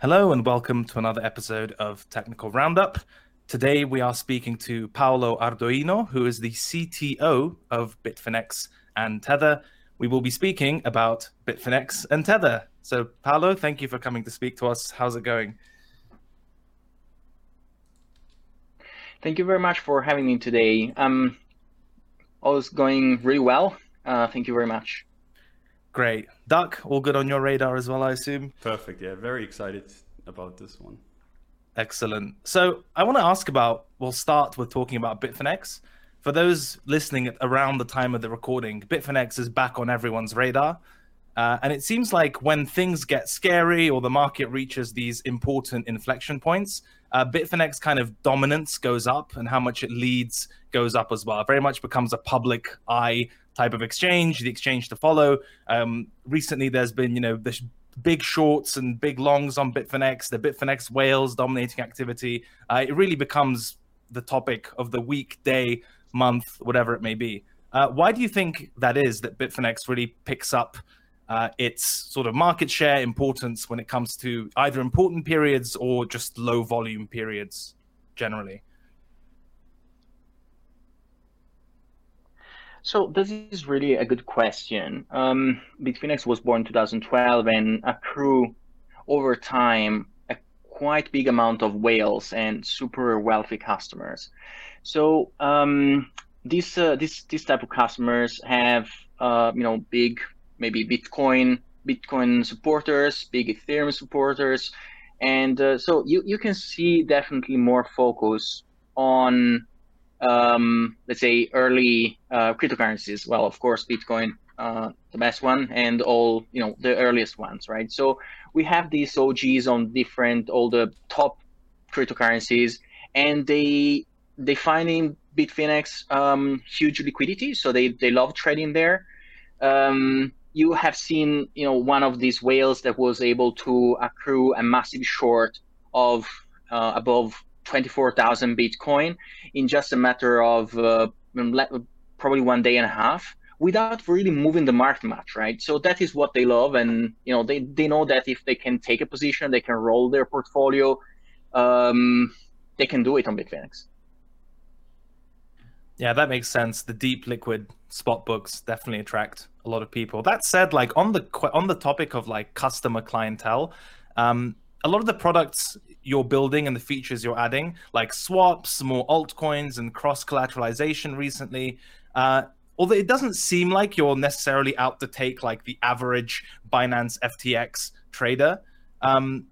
Hello and welcome to another episode of Technical Roundup. Today we are speaking to Paolo Ardoino, who is the CTO of Bitfinex and Tether. We will be speaking about Bitfinex and Tether. So, Paolo, thank you for coming to speak to us. How's it going? Thank you very much for having me today. Um, all is going really well. Uh, thank you very much. Great. Duck, all good on your radar as well, I assume? Perfect. Yeah, very excited about this one. Excellent. So I want to ask about, we'll start with talking about Bitfinex. For those listening around the time of the recording, Bitfinex is back on everyone's radar. Uh, and it seems like when things get scary or the market reaches these important inflection points, uh, Bitfinex kind of dominance goes up and how much it leads goes up as well. It very much becomes a public eye type of exchange, the exchange to follow. Um, recently, there's been, you know, the big shorts and big longs on Bitfinex, the Bitfinex whales dominating activity. Uh, it really becomes the topic of the week, day, month, whatever it may be. Uh, why do you think that is that Bitfinex really picks up uh, its sort of market share importance when it comes to either important periods or just low volume periods generally? So this is really a good question. Um, Bitfinex was born in 2012 and accrue over time a quite big amount of whales and super wealthy customers. So um, this uh, this this type of customers have uh, you know big maybe Bitcoin Bitcoin supporters, big Ethereum supporters, and uh, so you you can see definitely more focus on um, let's say early uh, cryptocurrencies. Well, of course, Bitcoin, uh, the best one, and all you know the earliest ones, right? So we have these OGs on different all the top cryptocurrencies, and they they find in Bitfinex um, huge liquidity, so they they love trading there. Um, you have seen, you know, one of these whales that was able to accrue a massive short of uh, above 24,000 Bitcoin in just a matter of uh, probably one day and a half without really moving the market much, right? So that is what they love. And, you know, they, they know that if they can take a position, they can roll their portfolio, um, they can do it on Bitfinex. Yeah, that makes sense. The deep liquid spot books definitely attract a lot of people. That said, like on the on the topic of like customer clientele, um, a lot of the products you're building and the features you're adding, like swaps, more altcoins, and cross collateralization recently. Uh, although it doesn't seem like you're necessarily out to take like the average Binance FTX trader. Um,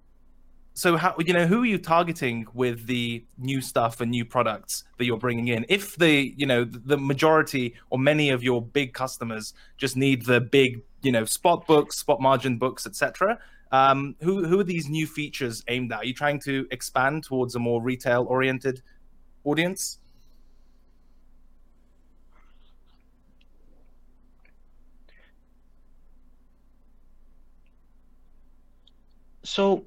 so how you know who are you targeting with the new stuff and new products that you're bringing in if the you know the majority or many of your big customers just need the big you know spot books spot margin books etc um, who who are these new features aimed at are you trying to expand towards a more retail oriented audience so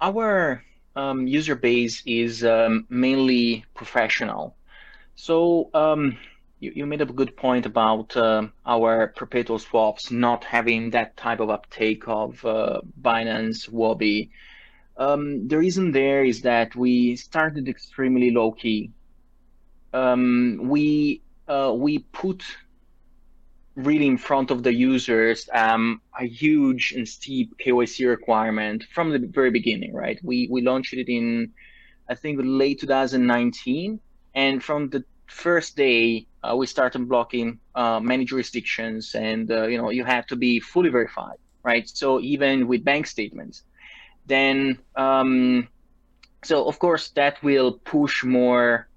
our um, user base is um, mainly professional. So um, you, you, made a good point about uh, our perpetual swaps not having that type of uptake of uh, Binance, Huobi. Um, the reason there is that we started extremely low key. Um, we uh, we put really in front of the users um, a huge and steep KYC requirement from the very beginning, right? We we launched it in I think late 2019, and from the first day uh, we started blocking uh, many jurisdictions, and uh, you know you had to be fully verified, right? So even with bank statements, then um, so of course that will push more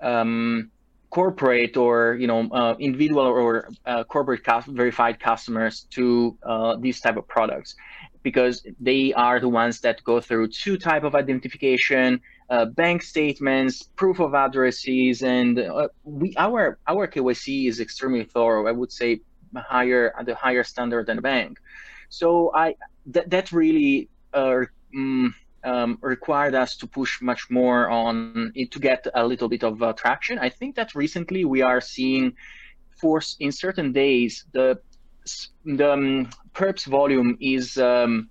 um, corporate or you know uh, individual or uh, corporate verified customers to uh, these type of products because they are the ones that go through two type of identification uh, bank statements proof of addresses and uh, we our our KYC is extremely thorough I would say higher the higher standard than a bank so I that that really mm, um, required us to push much more on it to get a little bit of uh, traction. I think that recently we are seeing, for in certain days, the the um, perps volume is um,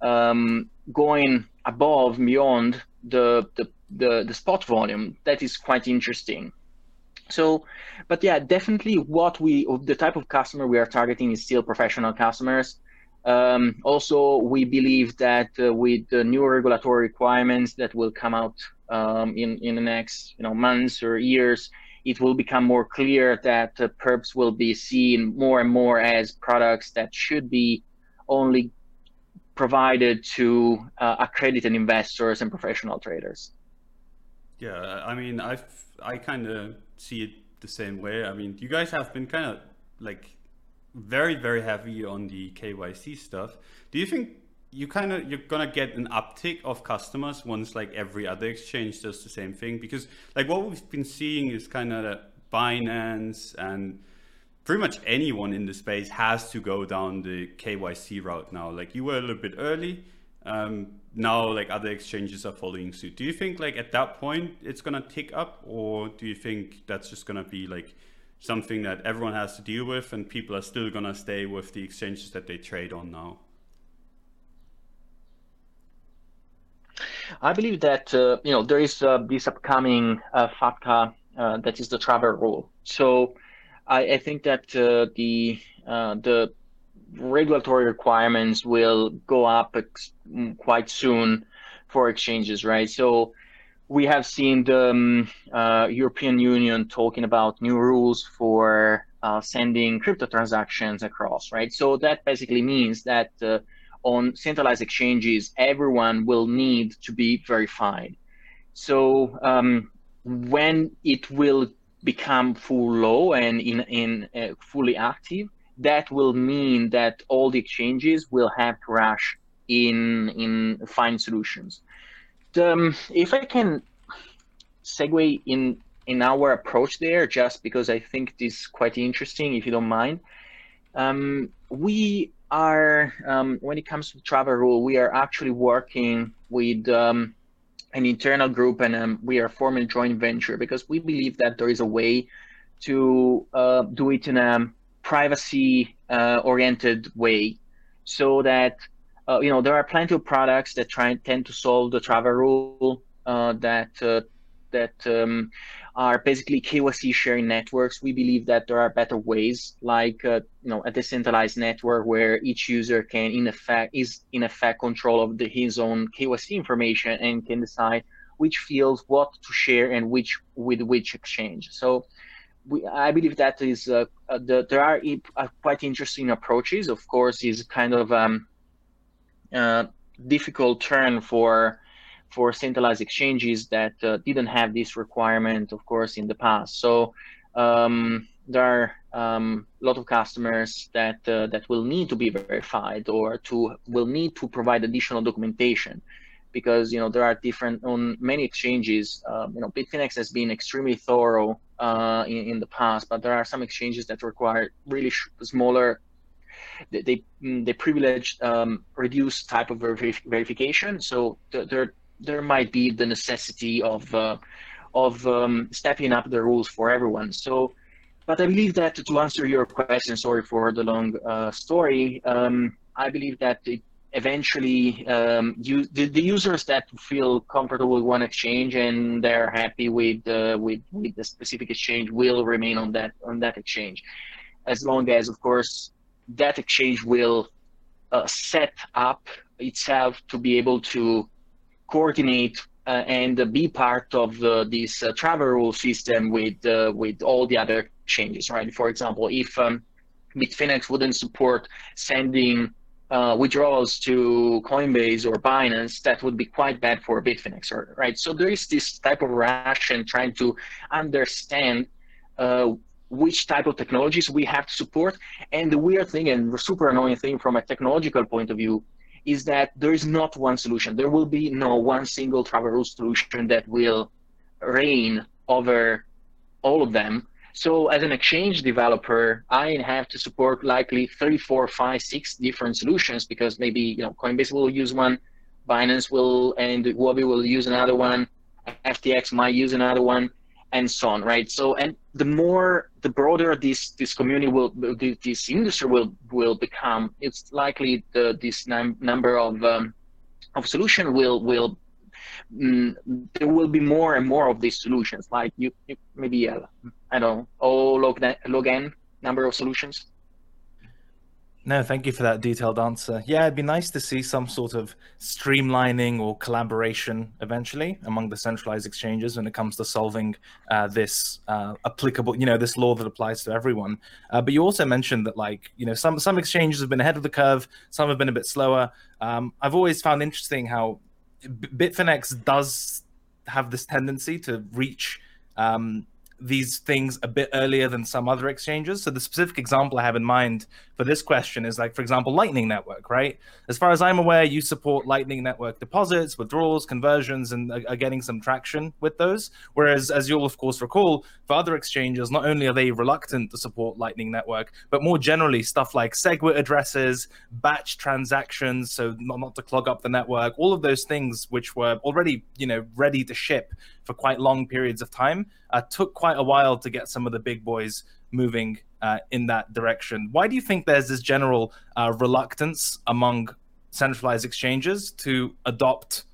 um, going above beyond the, the the the spot volume. That is quite interesting. So, but yeah, definitely what we the type of customer we are targeting is still professional customers. Um, also, we believe that uh, with the new regulatory requirements that will come out um, in in the next you know months or years, it will become more clear that uh, perps will be seen more and more as products that should be only provided to uh, accredited investors and professional traders. Yeah, I mean, I I kind of see it the same way. I mean, you guys have been kind of like very very heavy on the KYC stuff. Do you think you kind of you're gonna get an uptick of customers once like every other exchange does the same thing? Because like what we've been seeing is kind of Binance and pretty much anyone in the space has to go down the KYC route now. Like you were a little bit early. Um, now like other exchanges are following suit. Do you think like at that point it's gonna tick up, or do you think that's just gonna be like something that everyone has to deal with, and people are still gonna stay with the exchanges that they trade on now? I believe that uh, you know there is uh, this upcoming uh, FATF uh, that is the travel rule. So I, I think that uh, the uh, the regulatory requirements will go up mm, quite soon for exchanges, right? So we have seen the um, uh, European Union talking about new rules for uh, sending crypto transactions across, right? So that basically means that uh, on centralized exchanges, everyone will need to be verified. So um, when it will become full low and in, in uh, fully active, that will mean that all the exchanges will have to rush in in find solutions. Um, if I can segue in in our approach there, just because I think this is quite interesting, if you don't mind, um, we are um, when it comes to travel rule, we are actually working with um, an internal group and um, we are forming a joint venture because we believe that there is a way to uh, do it in a privacy uh, oriented way so that uh, you know there are plenty of products that try and tend to solve the travel rule uh, that uh, that um, are basically KYC sharing networks. We believe that there are better ways, like uh, you know a decentralized network where each user can in effect is in effect control of the, his own KYC information and can decide which fields what to share and which with which exchange. So we, I believe that is uh, uh, the, there are uh, quite interesting approaches. Of course, is kind of um, uh, difficult turn for for centralized exchanges that uh, didn't have this requirement, of course, in the past. So um, there are um, a lot of customers that uh, that will need to be verified or to will need to provide additional documentation because you know there are different on many exchanges. Um, you know, Bitfinex has been extremely thorough uh, in, in, the past, but there are some exchanges that require really smaller. They they, privilege um, reduced type of verification, so there there might be the necessity of uh, of um, stepping up the rules for everyone. So, but I believe that to answer your question, sorry for the long uh, story. Um, I believe that it, eventually um, you, the, the, users that feel comfortable with one exchange and they're happy with uh, with with the specific exchange will remain on that on that exchange as long as of course that exchange will uh, set up itself to be able to coordinate uh, and be part of this uh, travel rule system with uh, with all the other changes, right for example if um, bitfinex wouldn't support sending uh, withdrawals to Coinbase or Binance, that would be quite bad for Bitfinex, right? So there is this type of ration trying to understand uh, which type of technologies we have to support. And the weird thing and the super annoying thing from a technological point of view is that there is not one solution. There will be no one single travel rule solution that will reign over all of them so as an exchange developer, I have to support likely three, four, five, six different solutions because maybe you know Coinbase will use one, Binance will, and Huobi will use another one, FTX might use another one, and so on, right? So and the more, the broader this this community will, this industry will will become, it's likely the this num- number of um, of solution will will mm, there will be more and more of these solutions. Like you, you maybe uh, I don't know, O log, log n number of solutions. No, thank you for that detailed answer. Yeah, it'd be nice to see some sort of streamlining or collaboration eventually among the centralized exchanges when it comes to solving uh, this uh, applicable, you know, this law that applies to everyone. Uh, but you also mentioned that, like, you know, some some exchanges have been ahead of the curve, some have been a bit slower. Um, I've always found interesting how Bitfinex does have this tendency to reach um, these things a bit earlier than some other exchanges. So the specific example I have in mind for this question is like, for example, Lightning Network, right? As far as I'm aware, you support Lightning Network deposits, withdrawals, conversions, and are, getting some traction with those. Whereas, as you'll of course recall, for other exchanges, not only are they reluctant to support Lightning Network, but more generally, stuff like SegWit addresses, batch transactions, so not, not to clog up the network, all of those things which were already, you know, ready to ship for quite long periods of time. Uh, took quite a while to get some of the big boys moving uh, in that direction. Why do you think there's this general uh, reluctance among centralized exchanges to adopt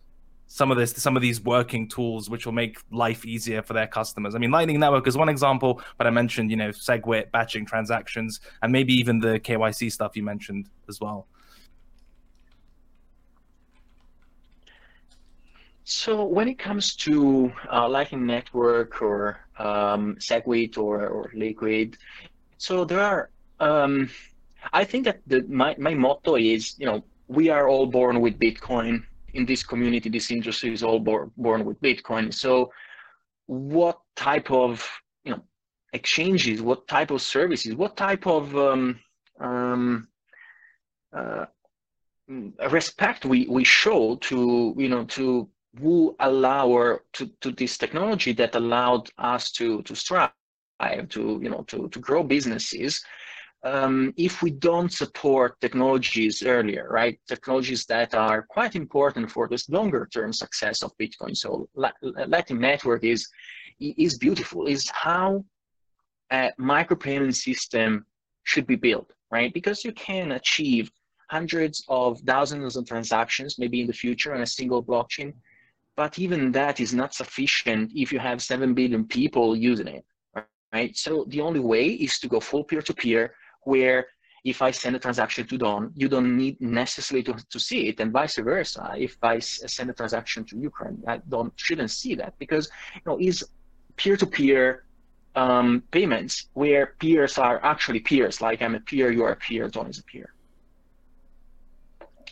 some of this, some of these working tools, which will make life easier for their customers? I mean, Lightning Network is one example, but I mentioned, you know, SegWit, batching transactions, and maybe even the KYC stuff you mentioned as well. So when it comes to uh, Lightning Network or um, SegWit or, or Liquid, so there are. Um, I think that the, my my motto is, you know, we are all born with Bitcoin in this community. This industry is all born born with Bitcoin. So, what type of you know exchanges, what type of services, what type of um, um, uh, respect we we show to you know to who allow to, to this technology that allowed us to to strive to you know to, to grow businesses um, if we don't support technologies earlier right? Technologies that are quite important for this longer term success of bitcoin. So lightning network is is beautiful is how a micropayment system should be built right? Because you can achieve hundreds of thousands of transactions maybe in the future on a single blockchain but even that is not sufficient if you have 7 billion people using it, right? So the only way is to go full peer-to-peer where if I send a transaction to Don, you don't need necessarily to, to see it, and vice versa. If I send a transaction to Ukraine, I don't shouldn't see that because you know is peer-to-peer um, payments where peers are actually peers. Like I'm a peer, you are a peer, Don is a peer.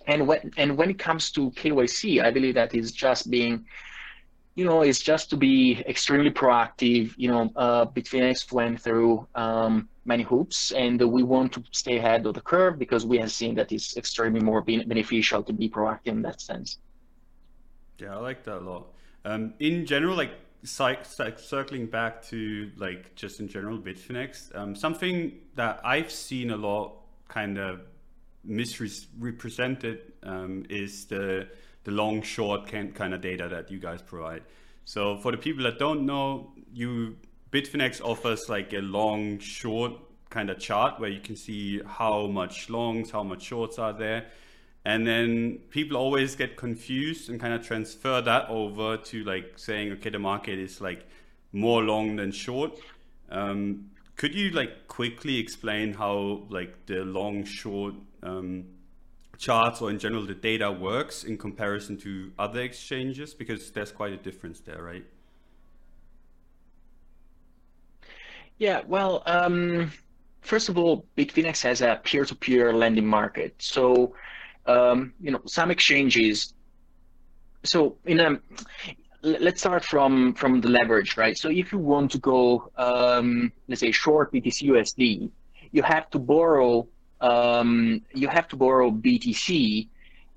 And when and when it comes to KYC, I believe that is just being, you know, it's just to be extremely proactive. You know, uh, Bitfinex went through um, many hoops, and we want to stay ahead of the curve because we have seen that it's extremely more beneficial to be proactive in that sense. Yeah, I like that a lot. Um, in general, like circling back to like just in general Bitfinex, um, something that I've seen a lot kind of misrepresented um, is the the long short kind of data that you guys provide. So for the people that don't know, you Bitfinex offers like a long short kind of chart where you can see how much longs, how much shorts are there. And then people always get confused and kind of transfer that over to like saying, okay, the market is like more long than short. Um, could you like quickly explain how like the long short um, charts or in general the data works in comparison to other exchanges because there's quite a difference there, right? Yeah, well, um, first of all, Bitfinex has a peer-to-peer lending market. So, um, you know, some exchanges. So, in a let's start from from the leverage, right? So if you want to go, um, let's say, short BTC USD, you have to borrow um, you have to borrow BTC,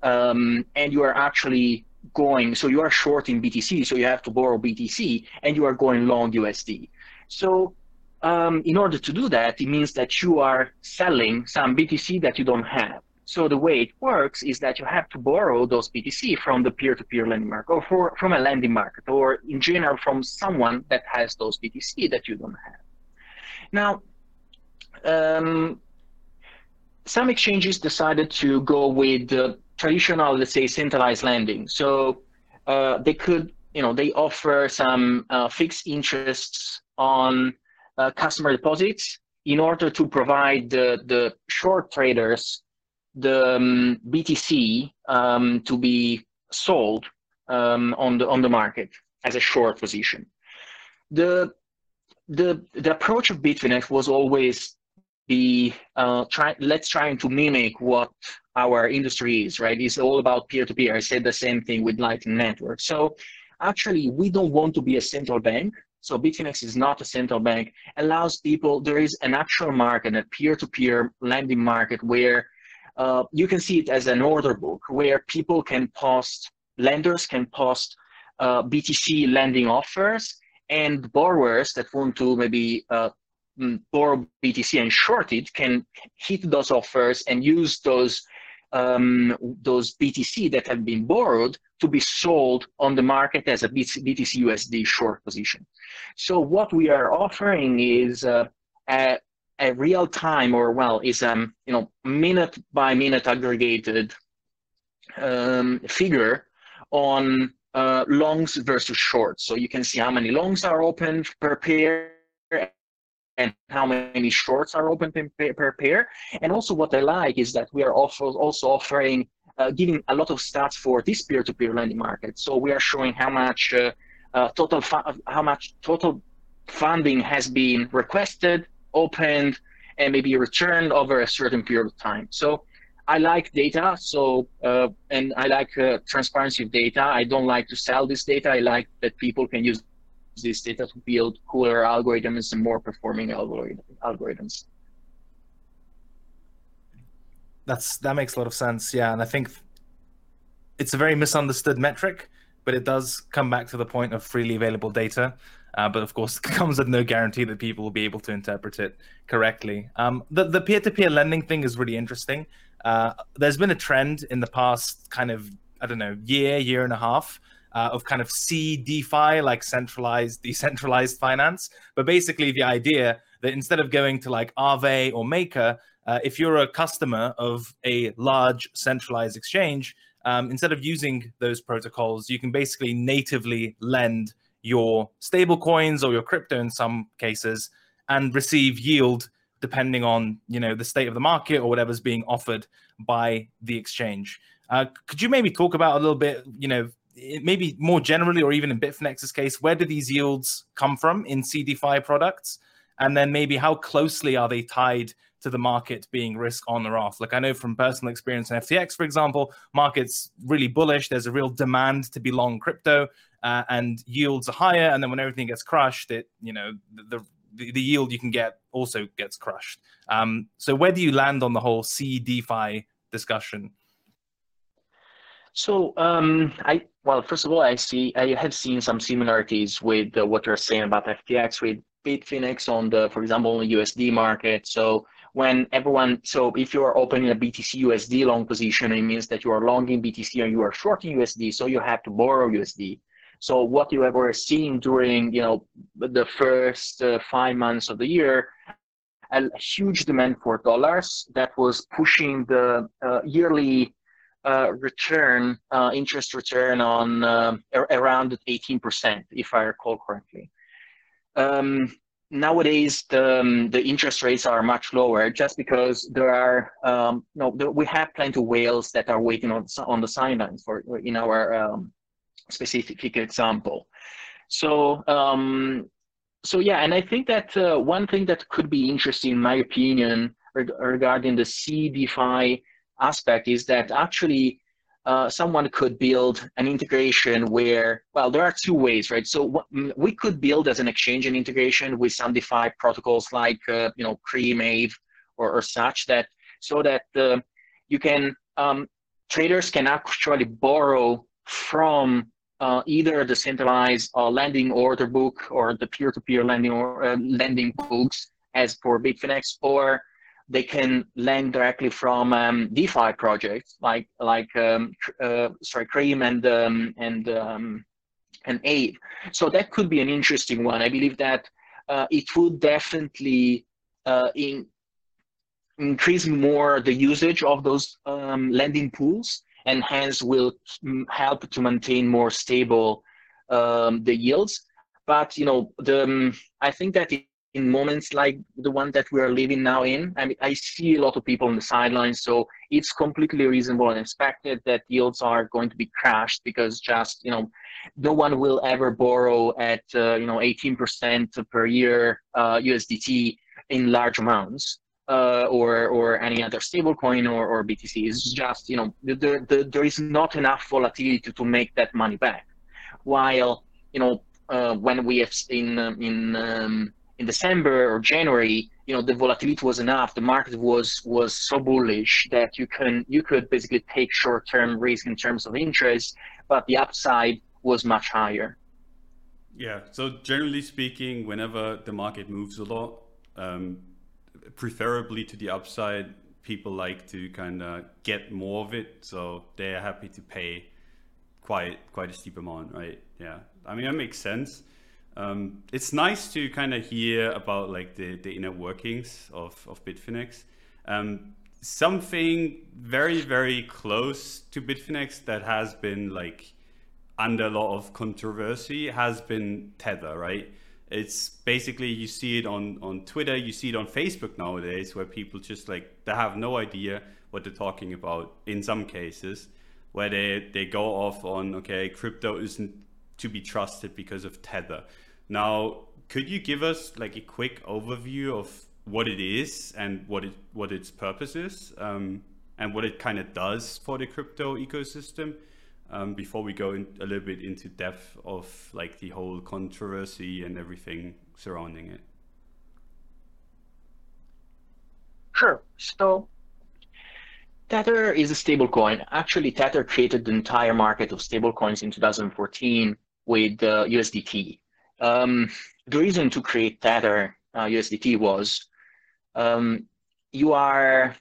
um, and you are actually going. So you are short in BTC, so you have to borrow BTC, and you are going long USD. So um, in order to do that, it means that you are selling some BTC that you don't have. So the way it works is that you have to borrow those BTC from the peer-to-peer lending market or for, from a lending market or in general from someone that has those BTC that you don't have. Now, um, some exchanges decided to go with traditional, let's say, centralized lending. So uh, they could, you know, they offer some uh, fixed interests on uh, customer deposits in order to provide the, the short traders the um, BTC um, to be sold um, on the on the market as a short position. The the the approach of Bitfinex was always be uh, try let's trying to mimic what our industry is right. It's all about peer to peer. I said the same thing with Lightning Network. So actually, we don't want to be a central bank. So Bitfinex is not a central bank. Allows people. There is an actual market, a peer to peer lending market where uh, you can see it as an order book where people can post, lenders can post uh, BTC lending offers, and borrowers that want to maybe uh, borrow BTC and short it can hit those offers and use those um, those BTC that have been borrowed to be sold on the market as a BTC USD short position. So what we are offering is uh, a, a real time or well is um you know minute by minute aggregated um, figure on uh, longs versus shorts. So you can see how many longs are open per pair and how many shorts are open per pair. And also what I like is that we are also, also offering, uh, giving a lot of stats for this peer-to-peer lending market. So we are showing how much uh, uh, total, how much total funding has been requested, opened, and maybe returned over a certain period of time. So I like data, so uh, and I like uh, transparency of data. I don't like to sell this data. I like that people can use this data to build cooler algorithms and more performing algorithms. That's that makes a lot of sense. Yeah, and I think it's a very misunderstood metric, but it does come back to the point of freely available data. Uh, but of course, comes with no guarantee that people will be able to interpret it correctly. Um, the the peer-to-peer lending thing is really interesting. Uh, there's been a trend in the past kind of I don't know year year and a half uh, of kind of CeDeFi like centralized decentralized finance. But basically, the idea that instead of going to like Aave or Maker, uh, if you're a customer of a large centralized exchange, um, instead of using those protocols, you can basically natively lend your stable coins or your crypto in some cases and receive yield depending on you know the state of the market or whatever's being offered by the exchange. Uh, could you maybe talk about a little bit, you know, maybe more generally, or even in Bitfinex's case, where do these yields come from in CeDeFi products, and then maybe how closely are they tied to the market being risk on or off? Like I know from personal experience in FTX, for example, markets really bullish. There's a real demand to be long crypto, uh, and yields are higher. And then when everything gets crushed, it you know the, the, the yield you can get also gets crushed. Um, so where do you land on the whole CeDeFi discussion? So um, I well, first of all, I see I have seen some similarities with uh, what you're saying about FTX with Bitfinex on the, for example, on the USD market. So when everyone, so if you are opening a BTC USD long position, it means that you are longing BTC and you are shorting USD, so you have to borrow USD. So what you have were seen during you know the first uh, five months of the year, a huge demand for dollars that was pushing the uh, yearly uh, return, uh, interest return on uh, around 18%, if I recall correctly. Um, nowadays, the, um, the interest rates are much lower just because there are, um, there, we have plenty of whales that are waiting on, on the sidelines for in our um, specific example. So, um, so yeah, and I think that uh, one thing that could be interesting, in my opinion, reg- regarding the CeDeFi aspect is that actually uh, someone could build an integration where, well, there are two ways, right? So w- we could build as an exchange an integration with some DeFi protocols like, uh, you know, Aave, or, or such that, so that uh, you can, um, traders can actually borrow from uh, either the centralized uh, lending order book or the peer-to-peer lending or uh, lending books as for Bitfinex, or they can lend directly from um, DeFi projects like like um, uh, sorry Cream and um, and um, and Aave. So that could be an interesting one. I believe that uh, it would definitely uh, in, increase more the usage of those um, lending pools and hence will help to maintain more stable um, the yields. But you know, the um, I think that in moments like the one that we are living now in, I mean, I see a lot of people on the sidelines, so it's completely reasonable and expected that yields are going to be crashed because just you know, no one will ever borrow at uh, you know 18% per year uh, USDT in large amounts. Uh, or or any other stablecoin or, or BTC. It's just you know there, there, there is not enough volatility to, to make that money back. While you know uh, when we have seen um, in um, in December or January, you know, the volatility was enough. The market was was so bullish that you can you could basically take short term risk in terms of interest, but the upside was much higher. Yeah. So generally speaking, whenever the market moves a lot, um, preferably to the upside, people like to kind of get more of it, so they are happy to pay quite quite a steep amount, right? Yeah. I mean that makes sense um, it's nice to kind of hear about like the, the inner workings of, of Bitfinex. Um, something very, very close to Bitfinex that has been like under a lot of controversy has been Tether, right? It's basically you see it on, on Twitter, you see it on Facebook nowadays where people just like they have no idea what they're talking about in some cases where they, they go off on okay, crypto isn't to be trusted because of Tether. Now, could you give us like a quick overview of what it is and what it what its purpose is, um, and what it kind of does for the crypto ecosystem? Um, before we go in a little bit into depth of like the whole controversy and everything surrounding it. Sure. So Tether is a stablecoin. Actually, Tether created the entire market of stablecoins in 2014 with uh, USDT. Um, the reason to create Tether uh, USDT was um, you are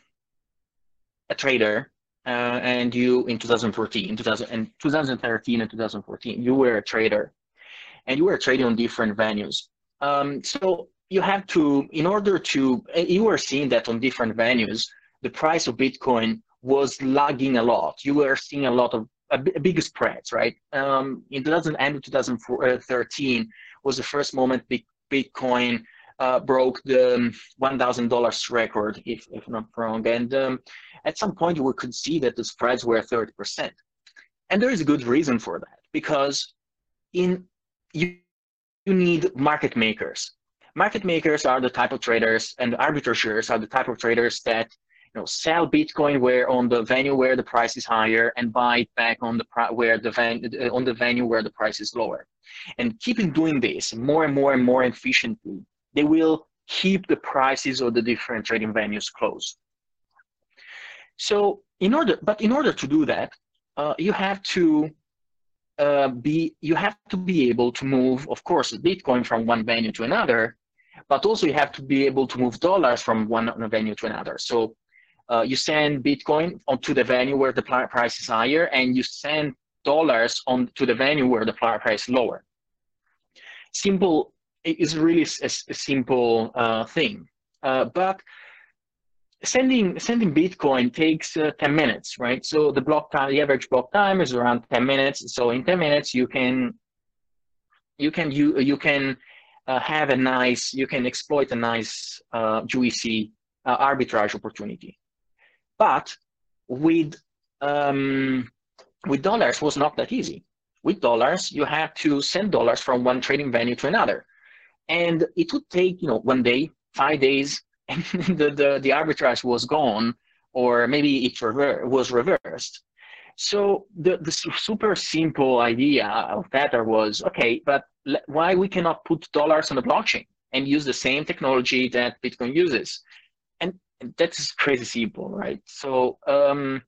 a trader uh, and you in 2014, 2000, and 2013 and 2014, you were a trader and you were trading on different venues. Um, so you have to, in order to, you were seeing that on different venues, the price of Bitcoin was lagging a lot. You were seeing a lot of a, a big spreads, right? Um, in 2000 and 2013, was the first moment Bitcoin uh, broke the $1,000 um, record, if, if not wrong. And um, at some point, we could see that the spreads were 30%. And there is a good reason for that, because in you, you need market makers. Market makers are the type of traders, and arbitrageurs are the type of traders that know sell Bitcoin where on the venue where the price is higher and buy it back on the where the van, on the venue where the price is lower and keeping doing this more and more and more efficiently, they will keep the prices of the different trading venues close. So in order, but in order to do that, uh, you have to uh, be, you have to be able to move, of course, Bitcoin from one venue to another, but also you have to be able to move dollars from one venue to another. So uh, you send Bitcoin onto the venue where the price is higher, and you send dollars on to the venue where the price is lower. Simple is really a, a simple uh, thing, uh, but sending sending Bitcoin takes uh, 10 minutes, right? So the block time, the average block time is around 10 minutes. So in 10 minutes, you can you can you you can uh, have a nice you can exploit a nice juicy arbitrage opportunity, but with um, with dollars was not that easy. With dollars, you had to send dollars from one trading venue to another. And it would take, you know, one day, five days, and the, the, the arbitrage was gone, or maybe it rever- was reversed. So the, the super simple idea of Tether was, okay, but why we cannot put dollars on the blockchain and use the same technology that Bitcoin uses? And that's crazy simple, right? So um,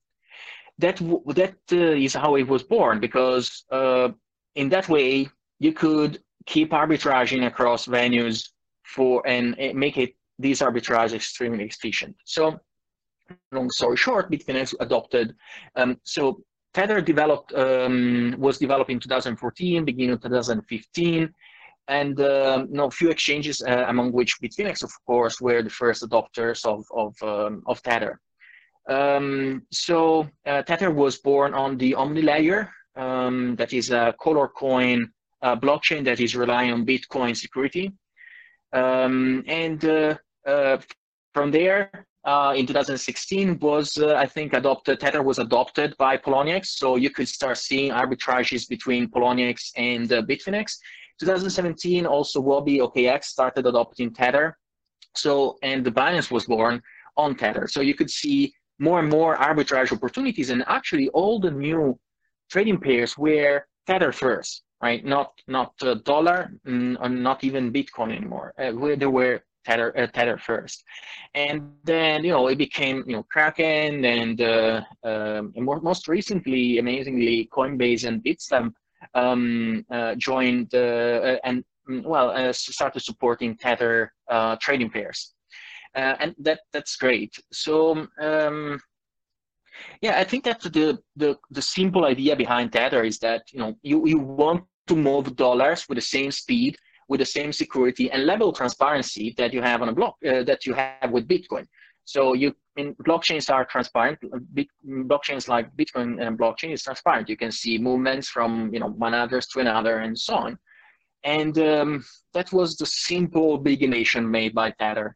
that that uh, is how it was born because uh, in that way you could keep arbitraging across venues for and make it these arbitrage extremely efficient. So long story short, Bitfinex adopted. Um, so Tether developed um, was developed in 2014, beginning of 2015, and um, you know, few exchanges uh, among which Bitfinex, of course, were the first adopters of of, um, of Tether. Um, so uh, Tether was born on the Omni layer, um, that is a color coin uh, blockchain that is relying on Bitcoin security. Um, and uh, uh, from there, uh, in 2016 was, I think, adopted, Tether was adopted by Poloniex. So you could start seeing arbitrages between Poloniex and Bitfinex. 2017, also Huobi OKX started adopting Tether. So, and the Binance was born on Tether. So you could see more and more arbitrage opportunities and actually all the new trading pairs were Tether first, right? Not not uh, dollar, mm, not even Bitcoin anymore. Uh, where they were Tether, uh, Tether first, and then you know it became you know Kraken and, uh, um, and more, most recently, amazingly, Coinbase and Bitstamp um, uh, joined uh, and mm, well uh, started supporting Tether trading pairs, and that that's great. So. Um, yeah, I think that the, the the simple idea behind Tether is that you know you, you want to move dollars with the same speed with the same security and level transparency that you have on a block uh, that you have with Bitcoin. So you in blockchains are transparent. Blockchains like Bitcoin and blockchain is transparent. You can see movements from you know one address to another and so on. And um, that was the simple beginning made by Tether.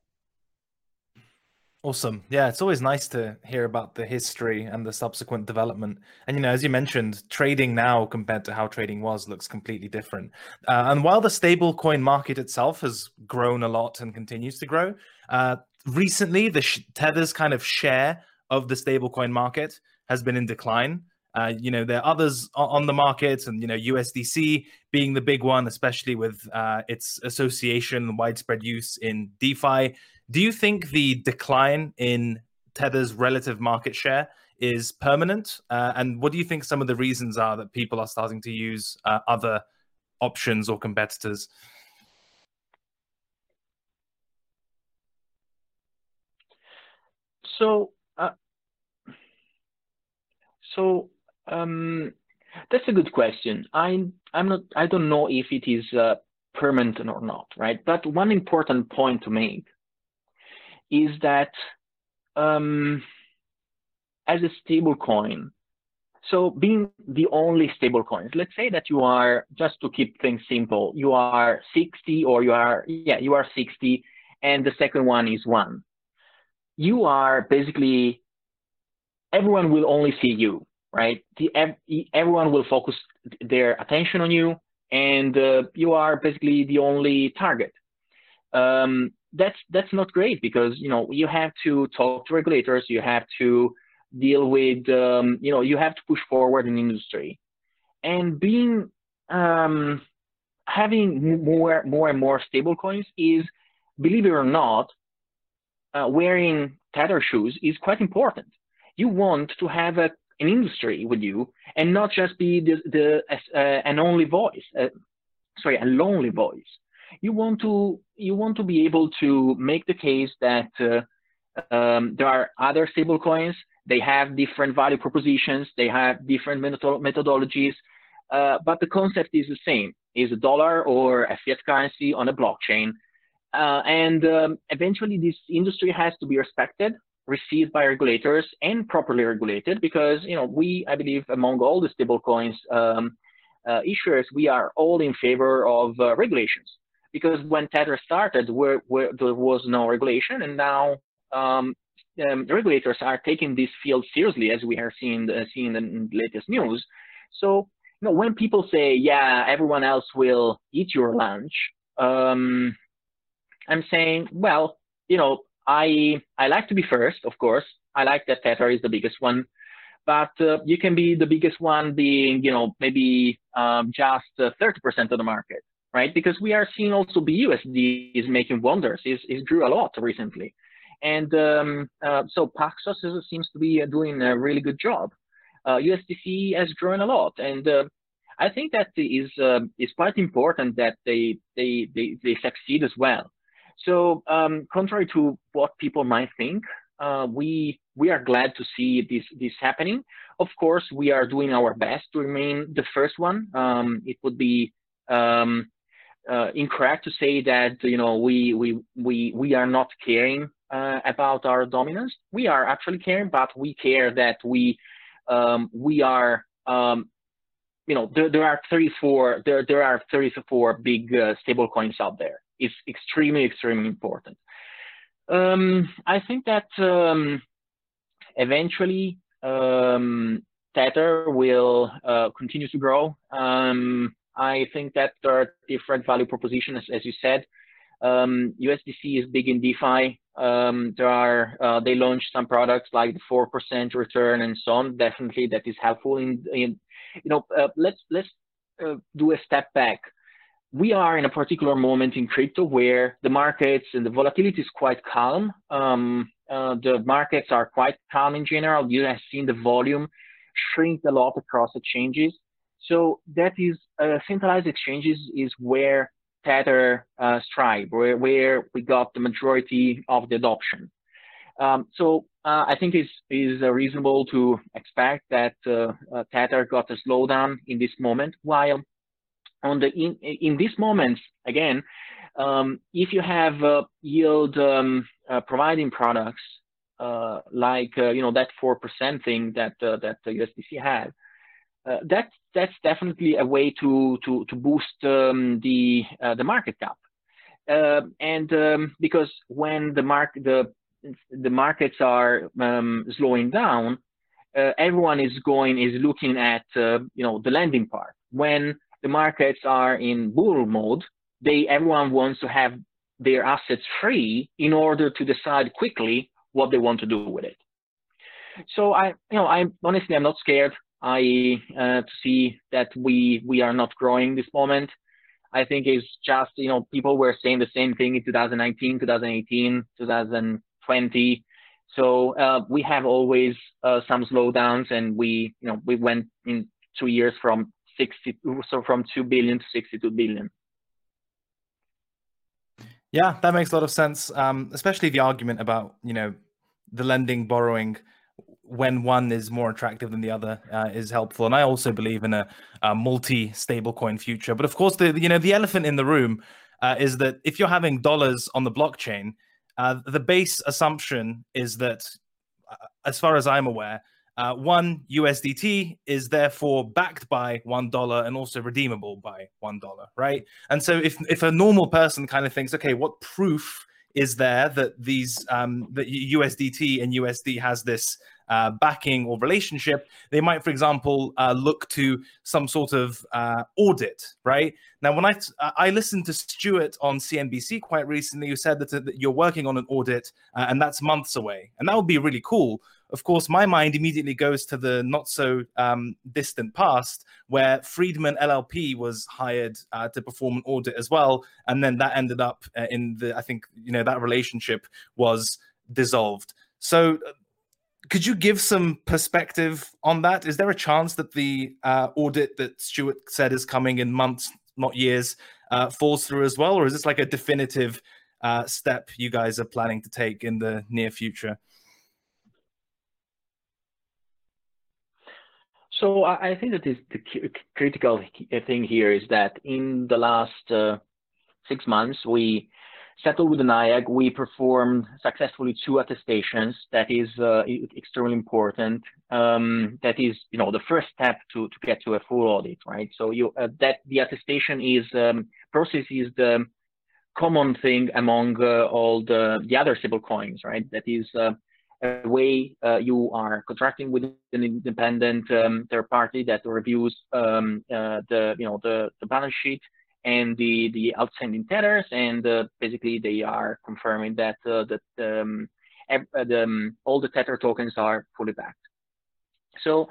Awesome. Yeah, it's always nice to hear about the history and the subsequent development. And, you know, as you mentioned, trading now compared to how trading was looks completely different. Uh, and while the stable coin market itself has grown a lot and continues to grow, uh, recently the sh- Tether's kind of share of the stablecoin market has been in decline. Uh, you know, there are others on the market, and you know, USDC being the big one, especially with uh, its association and widespread use in DeFi. Do you think the decline in Tether's relative market share is permanent? Uh, and what do you think some of the reasons are that people are starting to use uh, other options or competitors? So, uh, so um, that's a good question. I I'm not I don't know if it is uh, permanent or not, right? But one important point to make is that um, as a stable coin, so being the only stable coins, let's say that you are, just to keep things simple, you are 60 or you are, yeah, you are 60 and the second one is one. You are basically, everyone will only see you, right? The, everyone will focus their attention on you and uh, you are basically the only target. Um, that's that's not great because you know you have to talk to regulators, you have to deal with um, you know you have to push forward in industry, and being um, having more more and more stable coins is, believe it or not, uh, wearing tether shoes is quite important. You want to have a, an industry with you and not just be the, the uh, an only voice, uh, sorry, a lonely voice you want to you want to be able to make the case that uh, um, there are other stable coins. They have different value propositions. They have different methodologies, uh, but the concept is the same: is a dollar or a fiat currency on a blockchain. Uh, and um, eventually, this industry has to be respected, received by regulators, and properly regulated. Because you know, we, I believe, among all the stable coins um, uh, issuers, we are all in favor of uh, regulations because when Tether started, where, where there was no regulation, and now um, um, regulators are taking this field seriously, as we are seeing uh, seeing in the latest news. So, you know, when people say, "Yeah, everyone else will eat your lunch," um, I'm saying, well, you know, I I like to be first, of course. I like that Tether is the biggest one, but uh, you can be the biggest one being, you know, maybe um, just uh, 30% of the market right? Because we are seeing also BUSD is making wonders. It, grew a lot recently. And um, uh, so Paxos is, seems to be uh, doing a really good job. Uh, USDC has grown a lot. And uh, I think that is uh, is quite important that they, they, they, they succeed as well. So um, contrary to what people might think, uh, we we are glad to see this this happening. Of course, we are doing our best to remain the first one. Um, it would be um, uh, incorrect to say that you know we we we we are not caring uh, about our dominance. We are actually caring, but we care that we um, we are um, you know there, there are 34 there there are 34 big uh, stable coins out there. It's extremely extremely important. Um, I think that um, eventually um, Tether will uh, continue to grow. Um, I think that there are different value propositions, as you said. Um, USDC is big in DeFi. Um, there are uh, they launched some products like the four percent return and so on. Definitely, that is helpful. In, in you know, uh, let's let's uh, do a step back. We are in a particular moment in crypto where the markets and the volatility is quite calm. Um, uh, the markets are quite calm in general. You have seen the volume shrink a lot across exchanges. So that is uh, centralized exchanges is where Tether uh, where, where we got the majority of the adoption. Um, so uh, I think it's is reasonable to expect that uh, uh, Tether got a slowdown in this moment. While on the in in these moments again, um, if you have uh, yield um, uh, providing products uh, like you know that four percent thing that that USDC had, uh, that's that's definitely a way to to to boost um, the uh, the market cap. Uh, and um, because when the market the the markets are um, slowing down, uh, everyone is going is looking at uh, you know the lending part. When the markets are in bull mode, they everyone wants to have their assets free in order to decide quickly what they want to do with it. So I, you know, I honestly I'm not scared. I uh, to see that we we are not growing this moment. I think it's just you know people were saying the same thing in 2019, 2018, 2020. So uh, we have always uh, some slowdowns, and we you know we went in two years from 60 so from 2 billion to 62 billion. Yeah, that makes a lot of sense. Um, especially the argument about you know the lending borrowing when one is more attractive than the other uh, is helpful. And I also believe in a, a multi stablecoin future. But of course, the you know the elephant in the room uh, is that if you're having dollars on the blockchain, uh, the base assumption is that, uh, as far as I'm aware, uh, one USDT is therefore backed by one dollar and also redeemable by one dollar, right? And so if if a normal person kind of thinks, okay, what proof is there that these um, that USDT and USD has this uh, backing or relationship, they might, for example, uh, look to some sort of uh, audit, right? Now, when I I listened to Stuart on CNBC quite recently, who said that, that you're working on an audit uh, and that's months away, and that would be really cool. Of course, my mind immediately goes to the not so um, distant past where Friedman LLP was hired uh, to perform an audit as well, and then that ended up uh, in the I think you know that relationship was dissolved. So could you give some perspective on that? Is there a chance that the uh, audit that Stuart said is coming in months, not years, uh, falls through as well, or is this like a definitive uh, step you guys are planning to take in the near future? So I think that the critical thing here is that in the last uh, six months, we settled with the NYAG, we performed successfully two attestations. That is uh, extremely important. Um, that is, you know, the first step to, to get to a full audit, right? So you uh, that the attestation is um, process is the common thing among uh, all the, the other stable coins, right? That is uh, way uh, you are contracting with an independent um, third party that reviews um, uh, the, you know, the, the balance sheet and the, the outstanding tethers, and uh, basically they are confirming that uh, that um, uh, the, um, all the tether tokens are fully backed. So,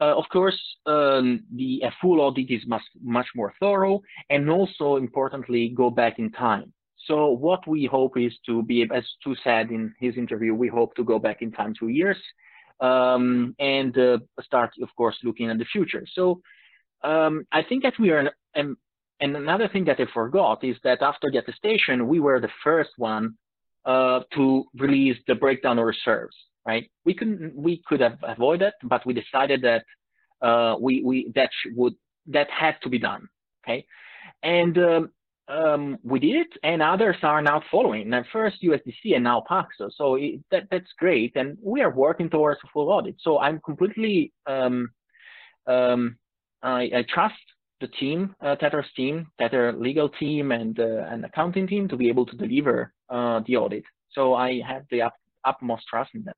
uh, of course, um, the full audit is much much more thorough, and also importantly, go back in time. So, what we hope is to be, as Stu said in his interview, we hope to go back in time two years, um, and uh, start, of course, looking at the future. So, um, I think that we are an, and another thing that I forgot is that after the attestation, we were the first one uh, to release the breakdown of reserves. Right? We couldn't, we could have avoided, but we decided that uh, we we that would that had to be done. Okay, and um, um, we did it, and others are now following. First USDC and now Paxos. So it, that that's great, and we are working towards a full audit. So I'm completely um, um, I, I, trust the team, uh, Tether's team, Tether legal team, and uh, an accounting team to be able to deliver uh, the audit. So I have the up, utmost trust in them.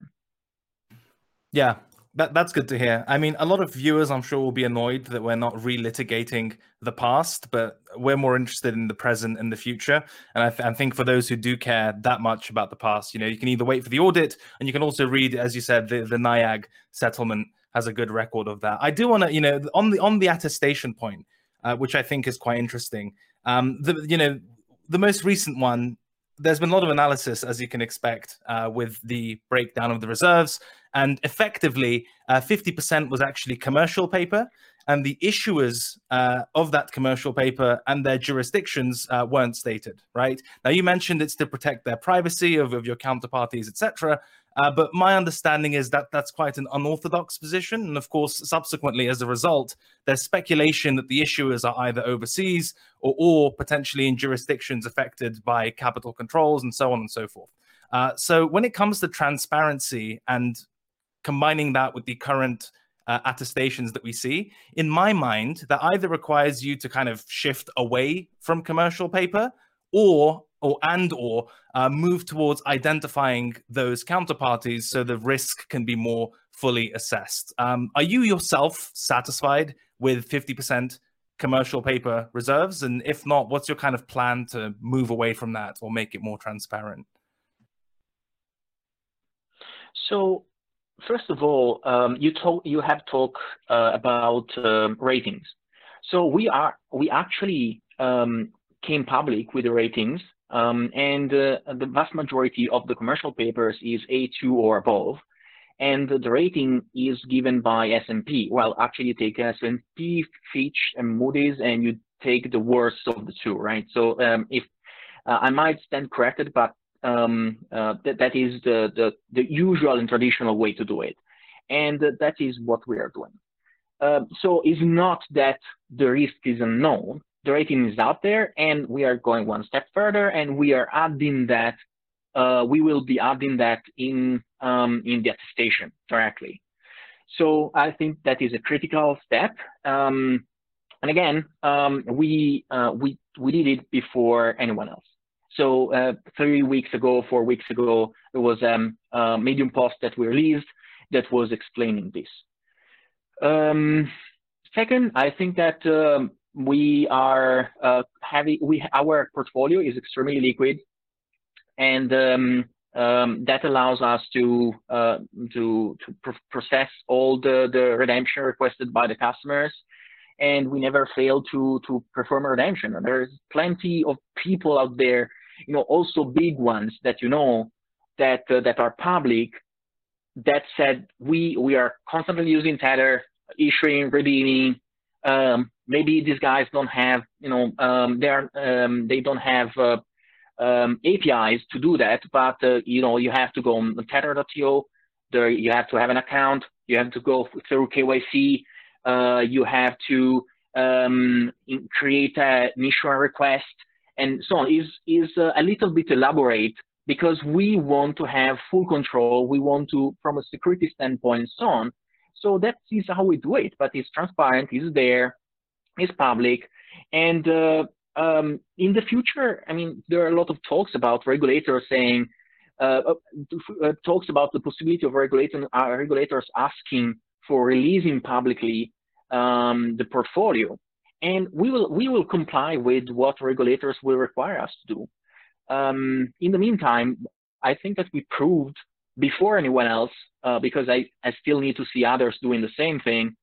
Yeah, that, that's good to hear. I mean, a lot of viewers, I'm sure, will be annoyed that we're not relitigating the past, but we're more interested in the present and the future. And I, th- I, think for those who do care that much about the past, you know, you can either wait for the audit, and you can also read, as you said, the, the NYAG settlement has a good record of that. I do want to, you know, on the on the attestation point, uh, which I think is quite interesting. Um, the you know, the most recent one there's been a lot of analysis, as you can expect, uh, with the breakdown of the reserves. And effectively, uh, 50% was actually commercial paper. And the issuers uh, of that commercial paper and their jurisdictions uh, weren't stated, right? Now, you mentioned it's to protect their privacy of, of your counterparties, etc. Uh, but my understanding is that that's quite an unorthodox position. And of course, subsequently, as a result, there's speculation that the issuers are either overseas or, or potentially in jurisdictions affected by capital controls and so on and so forth. Uh, so when it comes to transparency and combining that with the current uh, attestations that we see, in my mind, that either requires you to kind of shift away from commercial paper or or and or uh, move towards identifying those counterparties so the risk can be more fully assessed. Um, are you yourself satisfied with 50% commercial paper reserves? And if not, what's your kind of plan to move away from that or make it more transparent? So, first of all, um, you talk, you have talked uh, about um, ratings. So we are we actually um, came public with the ratings um, and uh, the vast majority of the commercial papers is A2 or above. And the rating is given by S&P. Well, actually, you take S&P, Fitch, and Moody's, and you take the worst of the two, right? So um, if uh, I might stand corrected, but um, uh, that, that is the, the, the, usual and traditional way to do it. And uh, that is what we are doing. Um, so it's not that the risk is unknown the rating is out there and we are going one step further and we are adding that uh, we will be adding that in um, in the attestation directly so i think that is a critical step um, and again um, we uh, we we did it before anyone else so uh, three weeks ago four weeks ago there was um, a medium post that we released that was explaining this. Um, second i think that um, we are uh, having we our portfolio is extremely liquid, and um, um, that allows us to uh, to to pr process all the the redemption requested by the customers, and we never fail to to perform redemption. And there's plenty of people out there, you know, also big ones that you know that uh, that are public. That said, we we are constantly using Tether, issuing, redeeming, um, maybe these guys don't have, you know, um, they are, um, they don't have uh, um, APIs to do that, but uh, you know, you have to go on Tether.io. There, you have to have an account. You have to go through KYC. Uh, you have to um, create a, an issuer request, and so on. Is is uh, a little bit elaborate because we want to have full control. We want to, from a security standpoint, and so on. So that is how we do it, but it's transparent, it's there, it's public. And uh, um, in the future, I mean, there are a lot of talks about regulators saying, uh, uh, uh talks about the possibility of regulator, regulators asking for releasing publicly um, the portfolio. And we will, we will comply with what regulators will require us to do. Um, in the meantime, I think that we proved before anyone else, uh, because I, I still need to see others doing the same thing,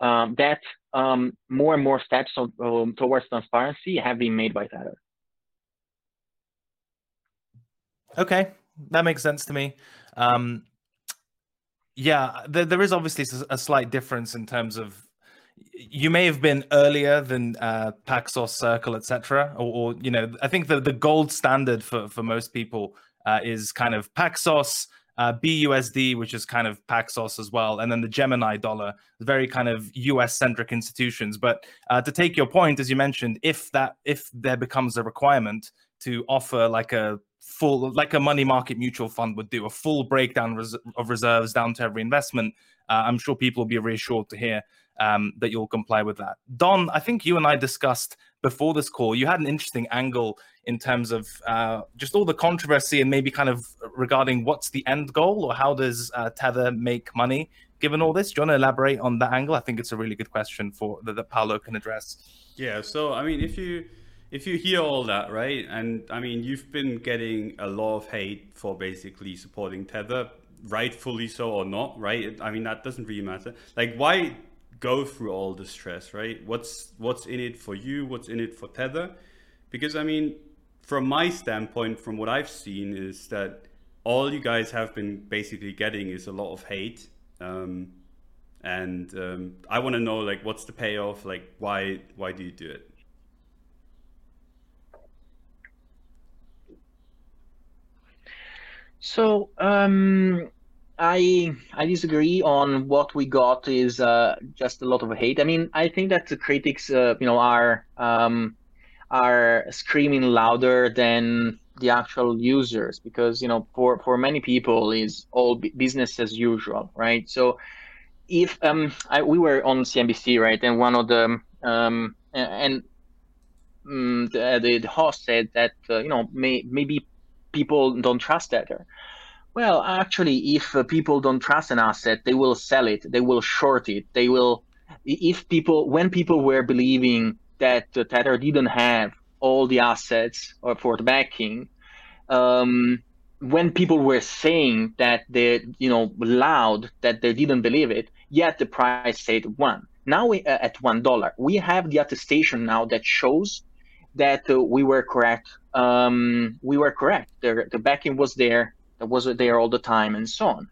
um, that um, more and more steps um, towards transparency have been made by Tether. Okay, that makes sense to me. Um, yeah, there, there is obviously a slight difference in terms of you may have been earlier than uh, Paxos, Circle, etc. Or, or, you know, I think the, the gold standard for, for most people uh, is kind of Paxos, uh, BUSD, which is kind of Paxos as well, and then the Gemini dollar, very kind of US centric institutions. But uh, to take your point, as you mentioned, if that if there becomes a requirement to offer like a full like a money market mutual fund would do a full breakdown res- of reserves down to every investment uh, i'm sure people will be reassured to hear um, that you'll comply with that. Don i think you and i discussed before this call you had an interesting angle in terms of uh, just all the controversy and maybe kind of regarding what's the end goal or how does uh, tether make money. Given all this do you want to elaborate on that angle? I think it's a really good question for that, that paolo can address. Yeah so i mean if you if you hear all that, right, and I mean, you've been getting a lot of hate for basically supporting Tether, rightfully so or not, right? I mean, that doesn't really matter. Like, why go through all the stress, right? What's what's in it for you? What's in it for Tether? Because I mean, from my standpoint, from what I've seen, is that all you guys have been basically getting is a lot of hate. Um, and um, I want to know, like, what's the payoff? Like, why why do you do it? So um, I I disagree on what we got is uh, just a lot of hate. I mean, I think that the critics, uh, you know, are um, are screaming louder than the actual users because you know for for many people is all business as usual, right? So if um I, we were on CNBC right and one of the um and um, the, the host said that uh, you know may, maybe people don't trust Tether. Well, actually, if uh, people don't trust an asset, they will sell it, they will short it, they will. If people, when people were believing that uh, Tether didn't have all the assets or for the backing, um, when people were saying that they, you know, loud that they didn't believe it, yet the price stayed one. Now we, uh, at one dollar, we have the attestation now that shows that uh, we were correct. Um, we were correct. The, the backing was there. It was there all the time, and so on.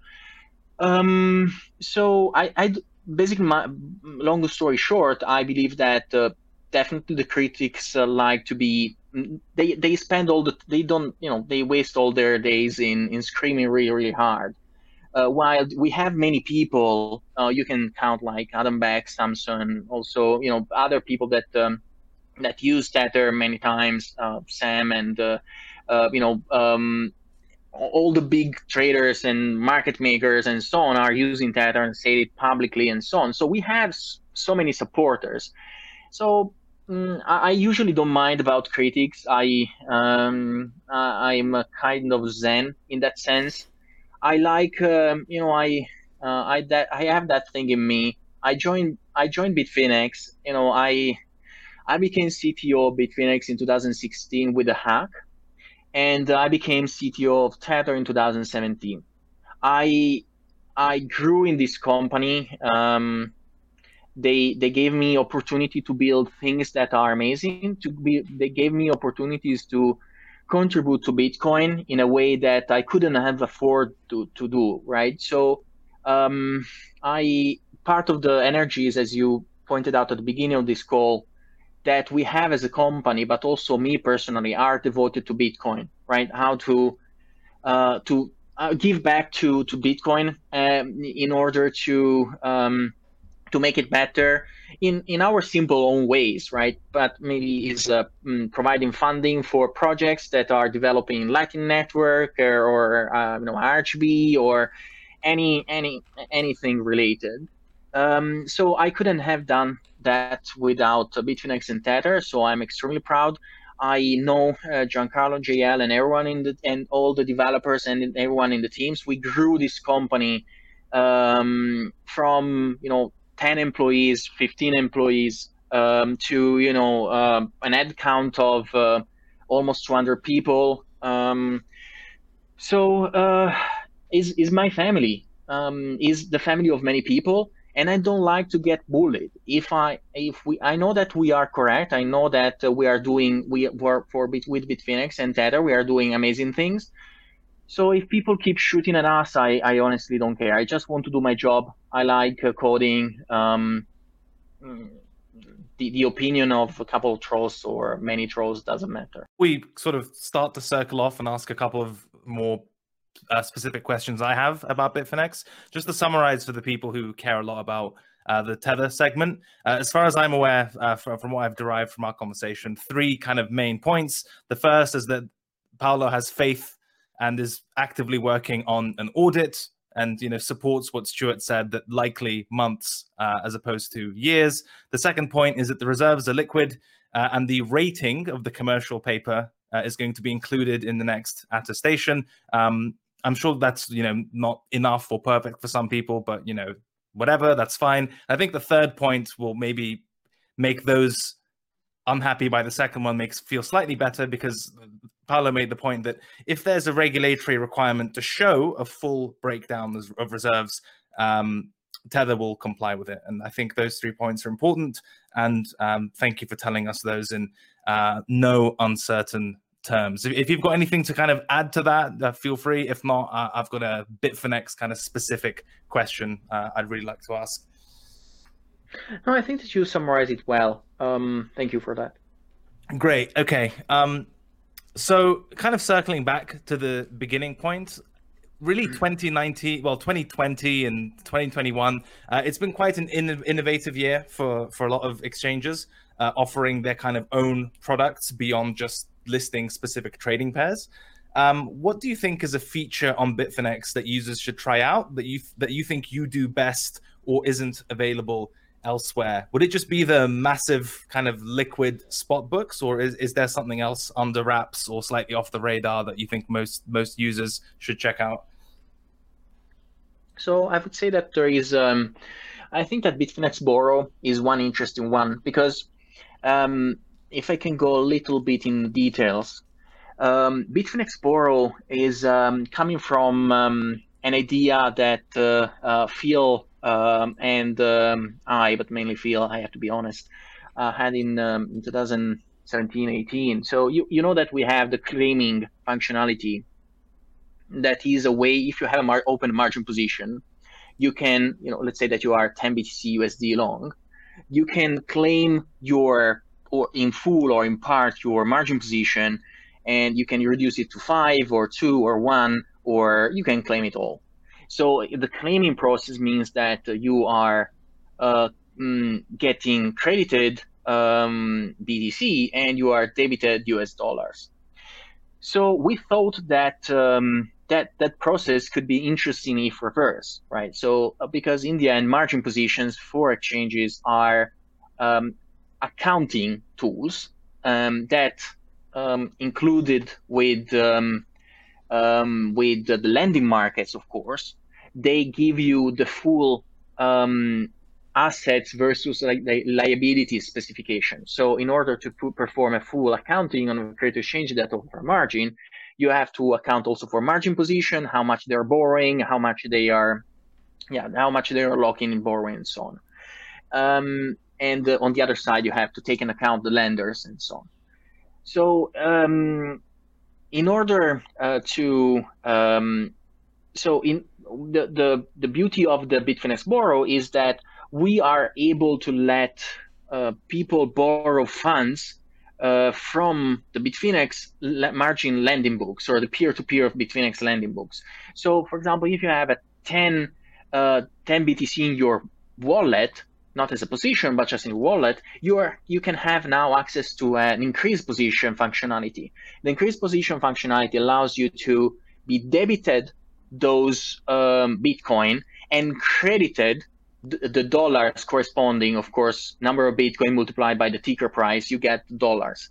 Um, so I, I basically, my long story short, I believe that uh, definitely the critics uh, like to be. They they spend all the they don't you know they waste all their days in in screaming really really hard. Uh, while we have many people, uh, you can count like Adam Back, Samson, also you know other people that um, that use Tether many times, uh, Sam and uh, uh, you know um, all the big traders and market makers and so on are using Tether and say it publicly and so on. So we have so many supporters. So um, I, I, usually don't mind about critics. I um, I'm a kind of zen in that sense. I like um, you know I uh, I that I have that thing in me. I joined I joined Bitfinex. You know I I became CTO of Bitfinex in 2016 with a hack, and I became CTO of Tether in 2017. I I grew in this company. Um, they they gave me opportunity to build things that are amazing. To be they gave me opportunities to contribute to Bitcoin in a way that I couldn't have afford to to do. Right. So um, I part of the energies, as you pointed out at the beginning of this call, that we have as a company, but also me personally, are devoted to Bitcoin, right? How to uh, to uh, give back to to Bitcoin um, in order to um, to make it better in in our simple own ways, right? But maybe is uh, mm, providing funding for projects that are developing Lightning Network or, or uh, you know RGB or any any anything related. Um, so I couldn't have done that without Bitfinex and Tether. So I'm extremely proud. I know uh, Giancarlo, JL, and everyone in the and all the developers and everyone in the teams. We grew this company um, from you know 10 employees, 15 employees um, to you know uh, an ad count of uh, almost 200 people. Um, so uh, is is my family. Um, is the family of many people and I don't like to get bullied. If I if we I know that we are correct. I know that uh, we are doing we work for bit with Bitfinex and Tether. We are doing amazing things. So if people keep shooting at us, I, I honestly don't care. I just want to do my job. I like uh, coding. Um, the, the opinion of a couple of trolls or many trolls doesn't matter. We sort of start to circle off and ask a couple of more uh, specific questions I have about Bitfinex. Just to summarize for the people who care a lot about uh, the tether segment. Uh, as far as I'm aware, uh, from, from, what I've derived from our conversation, three kind of main points. The first is that Paolo has faith and is actively working on an audit and you know supports what Stuart said that likely months uh, as opposed to years. The second point is that the reserves are liquid uh, and the rating of the commercial paper uh, is going to be included in the next attestation. Um, I'm sure that's you know not enough or perfect for some people, but you know whatever that's fine. I think the third point will maybe make those unhappy by the second one makes feel slightly better because Paolo made the point that if there's a regulatory requirement to show a full breakdown of reserves, um, Tether will comply with it. And I think those three points are important. And um, thank you for telling us those in uh, no uncertain terms. If, if, you've got anything to kind of add to that, uh, feel free. If not, uh, I've got a Bitfinex kind of specific question uh, I'd really like to ask. No, I think that you summarize it well. Um, thank you for that. Great. Okay. Um, so, kind of circling back to the beginning point, really 2019, well, 2020 and 2021, uh, it's been quite an in- innovative year for for a lot of exchanges, uh, offering their kind of own products beyond just listing specific trading pairs. Um, what do you think is a feature on Bitfinex that users should try out that you that you think you do best or isn't available elsewhere? Would it just be the massive kind of liquid spot books, or is, is there something else under wraps or slightly off the radar that you think most most users should check out? So I would say that there is. Um, I think that Bitfinex Borrow is one interesting one because um, if I can go a little bit in details, um, Bitfinex Borrow is um, coming from um, an idea that uh, uh, Phil um, and um, I, but mainly Phil, I have to be honest, uh, had in, um, in 2017 18. So you, you know that we have the claiming functionality that is a way if you have an mar- open margin position, you can, you know, let's say that you are 10 BTC USD long, you can claim your or in full or in part your margin position and you can reduce it to five or two or one or you can claim it all so the claiming process means that you are uh, mm, getting credited um, BTC and you are debited US dollars. So we thought that um, that that process could be interesting if reversed, right? So uh, because in the end, margin positions for exchanges are um, accounting tools um, that um, included with um, um, with the lending markets, of course, they give you the full um, assets versus like the liability specification. So in order to perform a full accounting on a credit exchange that offer margin, you have to account also for margin position, how much they're borrowing, how much they are, yeah, how much they are locking in borrowing and so on. Um, and uh, on the other side, you have to take into account the lenders and so on. So um, in order uh, to um, so in the, the the beauty of the Bitfinex borrow is that we are able to let uh, people borrow funds uh, from the Bitfinex margin lending books or the peer-to-peer of Bitfinex lending books. So, for example, if you have a 10, uh, 10 BTC in your wallet, not as a position, but just in wallet, you are you can have now access to an increased position functionality. The increased position functionality allows you to be debited those um, Bitcoin and credited the, the dollars corresponding, of course, number of Bitcoin multiplied by the ticker price, you get dollars.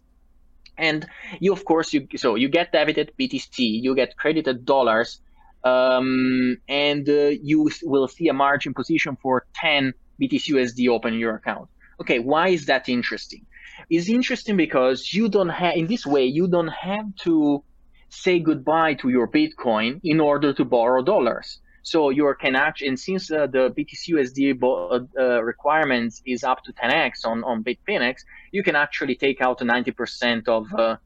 And you, of course, you so you get debited BTC, you get credited dollars, um, and uh, you will see a margin position for 10 BTC open your account. Okay, why is that interesting? It's interesting because you don't have, in this way, you don't have to say goodbye to your Bitcoin in order to borrow dollars. So you can actually, and since uh, the BTCUSD bo- uh, requirements is up to 10x on, on Bitfinex, you can actually take out 90% of uh,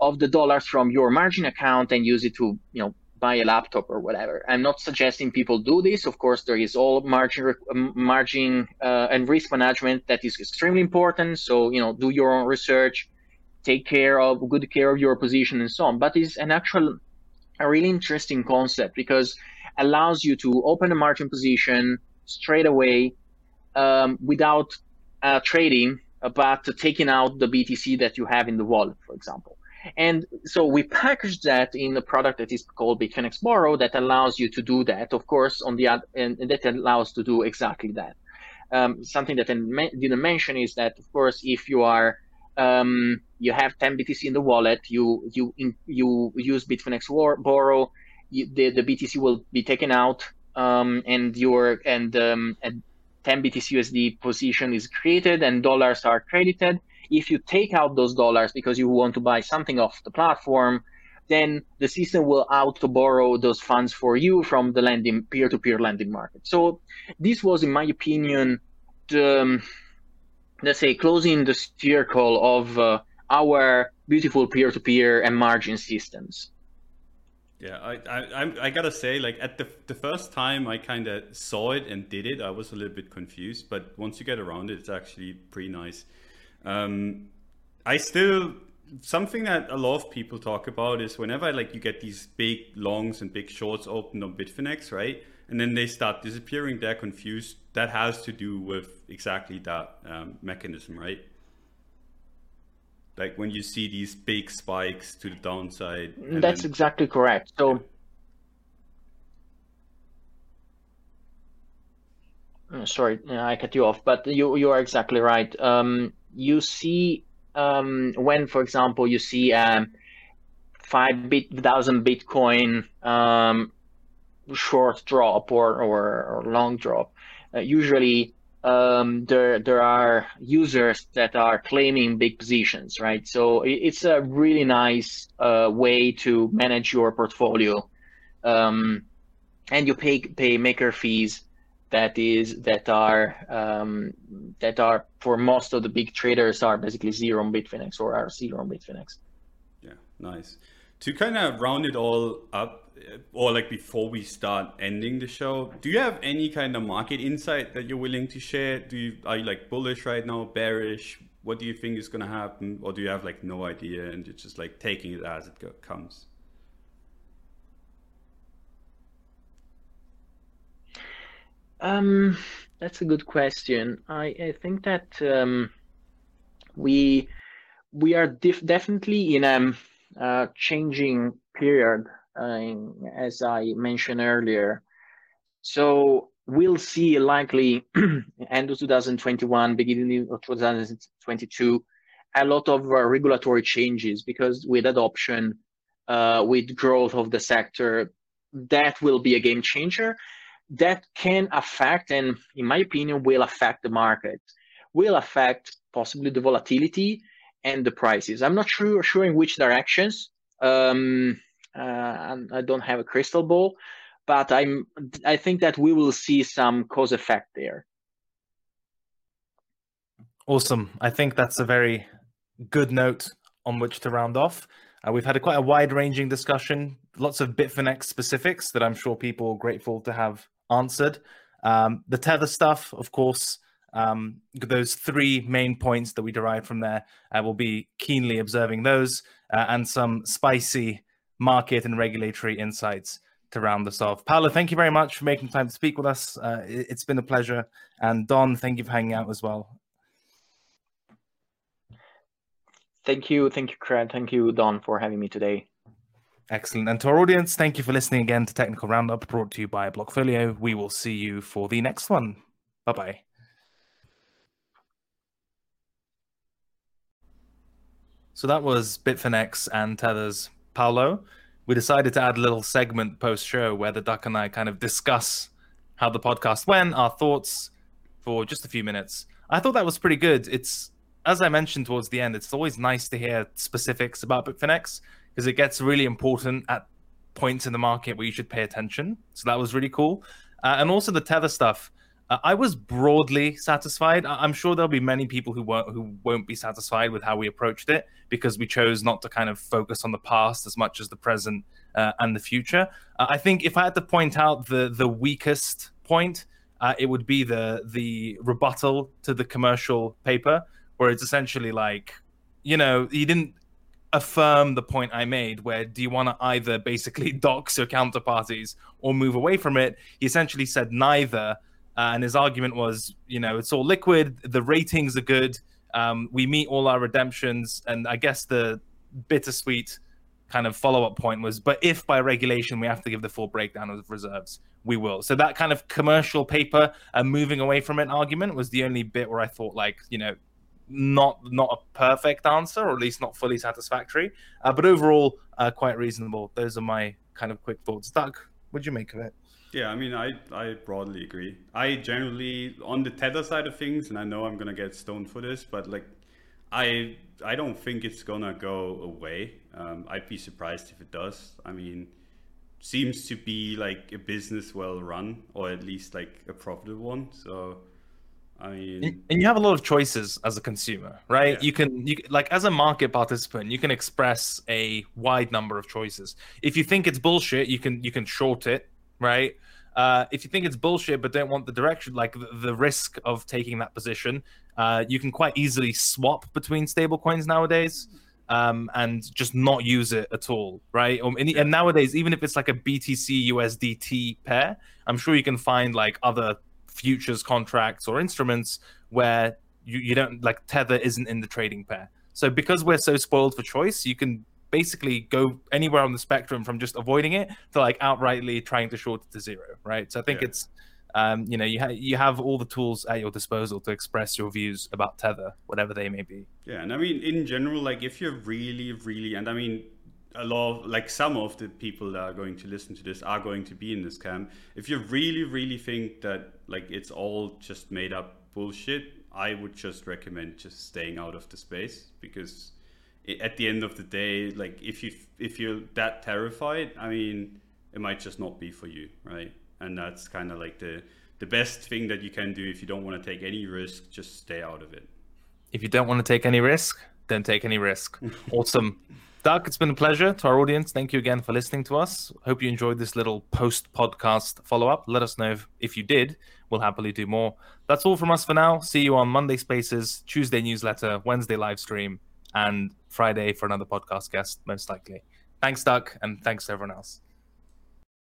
of the dollars from your margin account and use it to you know buy a laptop or whatever. I'm not suggesting people do this. Of course, there is all margin margin uh, and risk management that is extremely important. So you know, do your own research, take care of good care of your position and so on. But it's an actual a really interesting concept because allows you to open a margin position straight away um, without uh, trading, but taking out the BTC that you have in the wallet, for example. And so we packaged that in a product that is called Bitfinex Borrow that allows you to do that. Of course, on the other, and, and that allows to do exactly that. Um, something that I didn't mention is that, of course, if you are um, you have 10 BTC in the wallet, you you you use Bitfinex Borrow, you, the the BTC will be taken out, um, and your and um, and 10 BTC USD position is created and dollars are credited. If you take out those dollars because you want to buy something off the platform, then the system will out to borrow those funds for you from the lending peer-to-peer lending market. So this was, in my opinion, the um, let's say closing the circle of uh, our beautiful peer-to-peer and margin systems. Yeah, I, I, I gotta say, like at the the first time I kind of saw it and did it, I was a little bit confused. But once you get around it, it's actually pretty nice. Um, I still something that a lot of people talk about is whenever like you get these big longs and big shorts open on Bitfinex, right? And then they start disappearing, they're confused. That has to do with exactly that um, mechanism, right? like when you see these big spikes to the downside that's then... exactly correct so sorry i cut you off but you you are exactly right um, you see um, when for example you see um, five bit thousand bitcoin um, short drop or, or, or long drop uh, usually um, there there are users that are claiming big positions, right? So it's a really nice uh, way to manage your portfolio, um, and you pay pay maker fees that is that are um, that are for most of the big traders are basically zero on Bitfinex or are zero on Bitfinex. Yeah, nice. To kind of round it all up, or like before we start ending the show, do you have any kind of market insight that you're willing to share? Do you are you like bullish right now, bearish? What do you think is going to happen, or do you have like no idea and you're just like taking it as it comes? Um, that's a good question. I I think that um, we we are def- definitely in a uh, changing period uh, as I mentioned earlier. So we'll see likely end of 2021, beginning of 2022, a lot of uh, regulatory changes because with adoption, uh, with growth of the sector, that will be a game changer. That can affect, and in my opinion, will affect the market, will affect possibly the volatility and the prices. I'm not sure, sure in which directions. Um, uh, I don't have a crystal ball, but I'm I think that we will see some cause effect there. Awesome. I think that's a very good note on which to round off. Uh, we've had a quite a wide-ranging discussion, lots of Bitfinex specifics that I'm sure people are grateful to have answered. Um, the tether stuff, of course, um, those three main points that we derived from there, uh, will be keenly observing those uh, and some spicy market and regulatory insights to round this off. Paolo, thank you very much for making time to speak with us. Uh, it's been a pleasure. And Don, thank you for hanging out as well. Thank you. Thank you, Craig. Thank you, Don, for having me today. Excellent. And to our audience, thank you for listening again to Technical Roundup brought to you by Blockfolio. We will see you for the next one. Bye bye. So that was Bitfinex and Tether's Paolo, we decided to add a little segment post show where the Duck and I kind of discuss how the podcast went, our thoughts for just a few minutes. I thought that was pretty good. It's as I mentioned towards the end, it's always nice to hear specifics about Bitfinex because it gets really important at points in the market where you should pay attention. So that was really cool. Uh, and also the tether stuff. Uh, I was broadly satisfied. I- am sure there'll be many people who won't who won't be satisfied with how we approached it because we chose not to kind of focus on the past as much as the present uh, and the future. Uh, I think if I had to point out the the weakest point, uh, it would be the the rebuttal to the commercial paper, where it's essentially like, you know, you didn't affirm the point I made, where do you want to either basically dox your counterparties or move away from it? He essentially said neither. Uh, and his argument was, you know, it's all liquid, the ratings are good, um, we meet all our redemptions. And I guess the bittersweet kind of follow up point was, but if by regulation we have to give the full breakdown of reserves, we will. So that kind of commercial paper and moving away from it argument was the only bit where I thought, like, you know, not not a perfect answer, or at least not fully satisfactory, uh, but overall uh, quite reasonable. Those are my kind of quick thoughts. Doug, what'd you make of it? Yeah, I mean, I, I broadly agree. I generally on the tether side of things, and I know I'm gonna get stoned for this, but like, I I don't think it's gonna go away. Um, I'd be surprised if it does. I mean, seems to be like a business well run, or at least like a profitable one. So I mean, and you have a lot of choices as a consumer, right? Yeah. You can, you like as a market participant, you can express a wide number of choices. If you think it's bullshit, you can you can short it, right? Uh, if you think it's bullshit but don't want the direction, like the, the risk of taking that position, uh, you can quite easily swap between stablecoins nowadays. Um, and just not use it at all, right? Um, and, and nowadays, even if it's like a BTC USDT pair, I'm sure you can find like other futures contracts or instruments where you, you don't like tether isn't in the trading pair. So because we're so spoiled for choice you can basically go anywhere on the spectrum from just avoiding it to like outrightly trying to short it to zero right? So i think Yeah. it's um, you know you, ha- you have all the tools at your disposal to express your views about tether whatever they may be. Yeah, and I mean, in general, like if you're really, really, and I mean, a lot, of, like some of the people that are going to listen to this are going to be in this camp. If you really, really think that like it's all just made up bullshit, I would just recommend just staying out of the space because at the end of the day, like if you if you're that terrified, I mean, it might just not be for you, right? And that's kind of like the the best thing that you can do if you don't want to take any risk. Just stay out of it. if you don't want to take any risk don't take any risk awesome Doug, it's been a pleasure to our audience. Thank you again for listening to us. Hope you enjoyed this little post podcast follow up. Let us know if, if you did. We'll happily do more. That's all from us for now. See you on Monday Spaces, Tuesday newsletter, Wednesday live stream, and Friday for another podcast guest, most likely. Thanks, Doug, and thanks to everyone else.